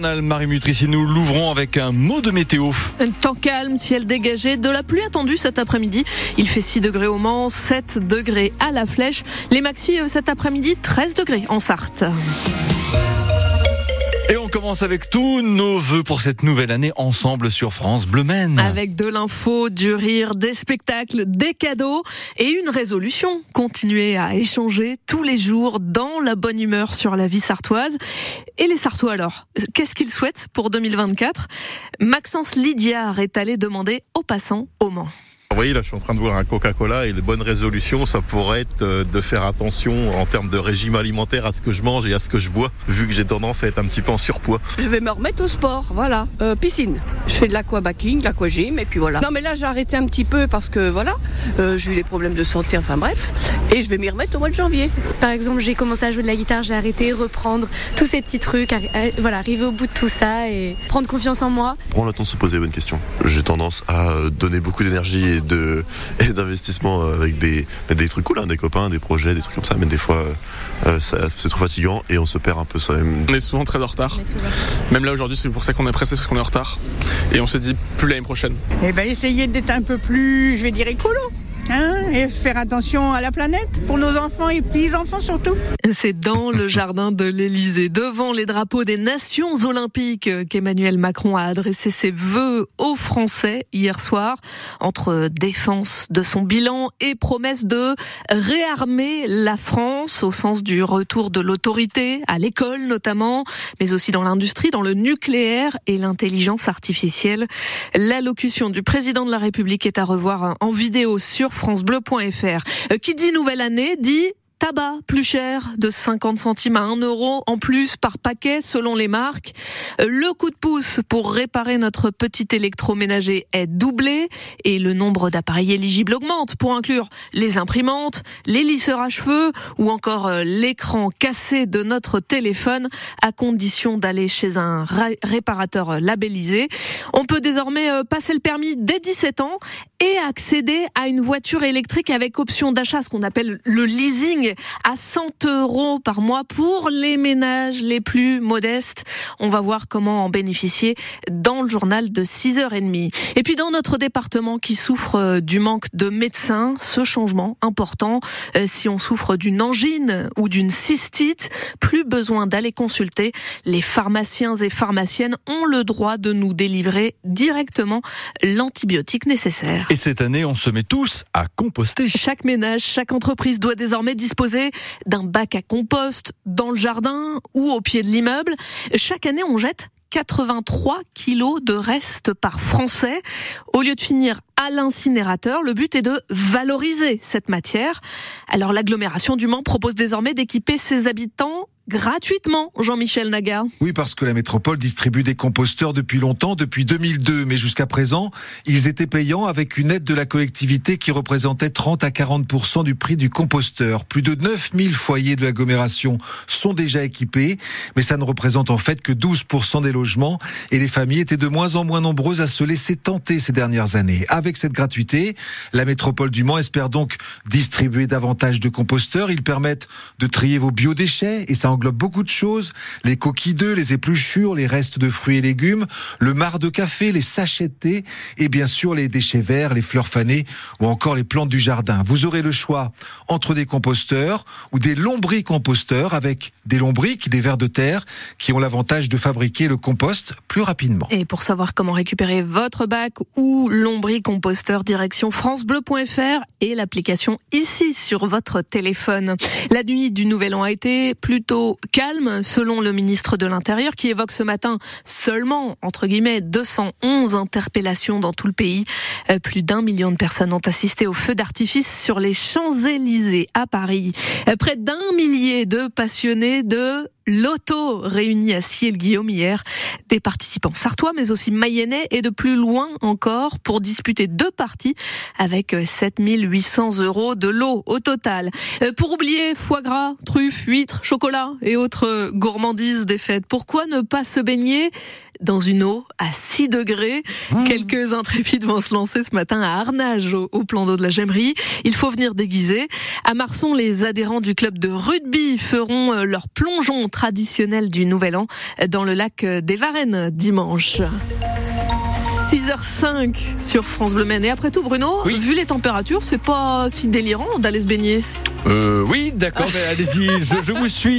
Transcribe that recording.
Marie Mutrici, nous l'ouvrons avec un mot de météo. Un temps calme, ciel dégagé, de la pluie attendue cet après-midi. Il fait 6 degrés au Mans, 7 degrés à la Flèche. Les maxi euh, cet après-midi, 13 degrés en Sarthe. Et on commence avec tous nos vœux pour cette nouvelle année ensemble sur France Bleu Maine. Avec de l'info, du rire, des spectacles, des cadeaux et une résolution. Continuer à échanger tous les jours dans la bonne humeur sur la vie sartoise. Et les Sartois alors, qu'est-ce qu'ils souhaitent pour 2024 Maxence Lydiard est allé demander aux passants au Mans. Vous voyez, là, je suis en train de voir un Coca-Cola et les bonnes résolutions, ça pourrait être euh, de faire attention en termes de régime alimentaire à ce que je mange et à ce que je bois, vu que j'ai tendance à être un petit peu en surpoids. Je vais me remettre au sport, voilà. Euh, piscine. Je fais de l'aquabacking, de l'aquagym, et puis voilà. Non, mais là, j'ai arrêté un petit peu parce que, voilà, euh, j'ai eu des problèmes de santé, enfin bref. Et je vais m'y remettre au mois de janvier. Par exemple, j'ai commencé à jouer de la guitare, j'ai arrêté, reprendre tous ces petits trucs, voilà, arriver au bout de tout ça et prendre confiance en moi. Prendre le temps de se poser les bonnes questions. J'ai tendance à donner beaucoup d'énergie et de et d'investissement avec des, des trucs cool, hein, des copains, des projets, des trucs comme ça. Mais des fois, euh, ça- c'est trop fatigant et on se perd un peu soi-même. On est souvent très en retard. Même là aujourd'hui, c'est pour ça qu'on est pressé, parce qu'on est en retard. Et on se dit plus l'année prochaine. Eh ben, essayer d'être un peu plus, je vais dire, écolo. Hein, et faire attention à la planète pour nos enfants et petits-enfants surtout. C'est dans le jardin de l'Élysée, devant les drapeaux des nations olympiques, qu'Emmanuel Macron a adressé ses vœux aux Français hier soir, entre défense de son bilan et promesse de réarmer la France au sens du retour de l'autorité, à l'école notamment, mais aussi dans l'industrie, dans le nucléaire et l'intelligence artificielle. L'allocution du président de la République est à revoir en vidéo sur francebleu.fr. Euh, Qui dit nouvelle année dit tabac plus cher de 50 centimes à 1 euro en plus par paquet selon les marques. Euh, Le coup de pouce pour réparer notre petit électroménager est doublé et le nombre d'appareils éligibles augmente pour inclure les imprimantes, les lisseurs à cheveux ou encore euh, l'écran cassé de notre téléphone à condition d'aller chez un ra- réparateur labellisé. On peut désormais passer le permis dès 17 ans et accéder à une voiture électrique avec option d'achat, ce qu'on appelle le leasing, à 100 euros par mois pour les ménages les plus modestes. On va voir comment en bénéficier dans le journal de 6h30. Et puis dans notre département qui souffre euh, du manque de médecins, ce changement important, euh, si on souffre d'une angine ou d'une cystite, plus besoin d'aller consulter. Les pharmaciens et pharmaciennes ont le droit de nous délivrer directement l'antibiotique nécessaire. Et cette année, on se met tous à composter. Chaque ménage, chaque entreprise doit désormais disposer d'un bac à compost dans le jardin ou au pied de l'immeuble. Chaque année, on jette 83 kilos de restes par Français. Au lieu de finir à l'incinérateur, le but est de valoriser cette matière. Alors l'agglomération du Mans propose désormais d'équiper ses habitants gratuitement, Jean-Michel Naga. Oui, parce que la métropole distribue des composteurs depuis longtemps, depuis 2002, mais jusqu'à présent, ils étaient payants avec une aide de la collectivité qui représentait 30 à 40 du prix du composteur. Plus de 9000 foyers de l'agglomération sont déjà équipés, mais ça ne représente en fait que 12 des logements et les familles étaient de moins en moins nombreuses à se laisser tenter ces dernières années. Avec cette gratuité, la métropole du Mans espère donc distribuer davantage de composteurs. Ils permettent de trier vos biodéchets et ça englobe beaucoup de choses. Les coquilles d'œufs, les épluchures, les restes de fruits et légumes, le marc de café, les sachets de thé et bien sûr les déchets verts, les fleurs fanées ou encore les plantes du jardin. Vous aurez le choix entre des composteurs ou des lombricomposteurs avec des lombriques, des vers de terre qui ont l'avantage de fabriquer le compost plus rapidement. Et pour savoir comment récupérer votre bac ou lombricomposteur, direction francebleu.fr et l'application ici sur votre téléphone. La nuit du Nouvel An a été plutôt calme selon le ministre de l'Intérieur qui évoque ce matin seulement, entre guillemets, 211 interpellations dans tout le pays. Euh, Plus d'un million de personnes ont assisté au feu d'artifice sur les Champs-Élysées à Paris. Euh, Près d'un millier de passionnés de L'auto réunis à Ciel-Guillaume hier, des participants sartois mais aussi mayennais et de plus loin encore pour disputer deux parties avec 7800 euros de lot au total. Euh, Pour oublier foie gras, truffes, huîtres, chocolat et autres gourmandises des fêtes, pourquoi ne pas se baigner dans une eau à 6 degrés. Mmh. Quelques intrépides vont se lancer ce matin à Arnage, au, au plan d'eau de la Gemmerie. Il faut venir déguiser. À Marson, les adhérents du club de rugby feront euh, leur plongeon traditionnel du Nouvel An dans le lac des Varennes dimanche. 6h05 sur France Bleu Maine. Et après tout, Bruno, Oui. vu les températures, c'est pas si délirant d'aller se baigner? Euh, oui, d'accord, mais allez-y, je, je vous suis.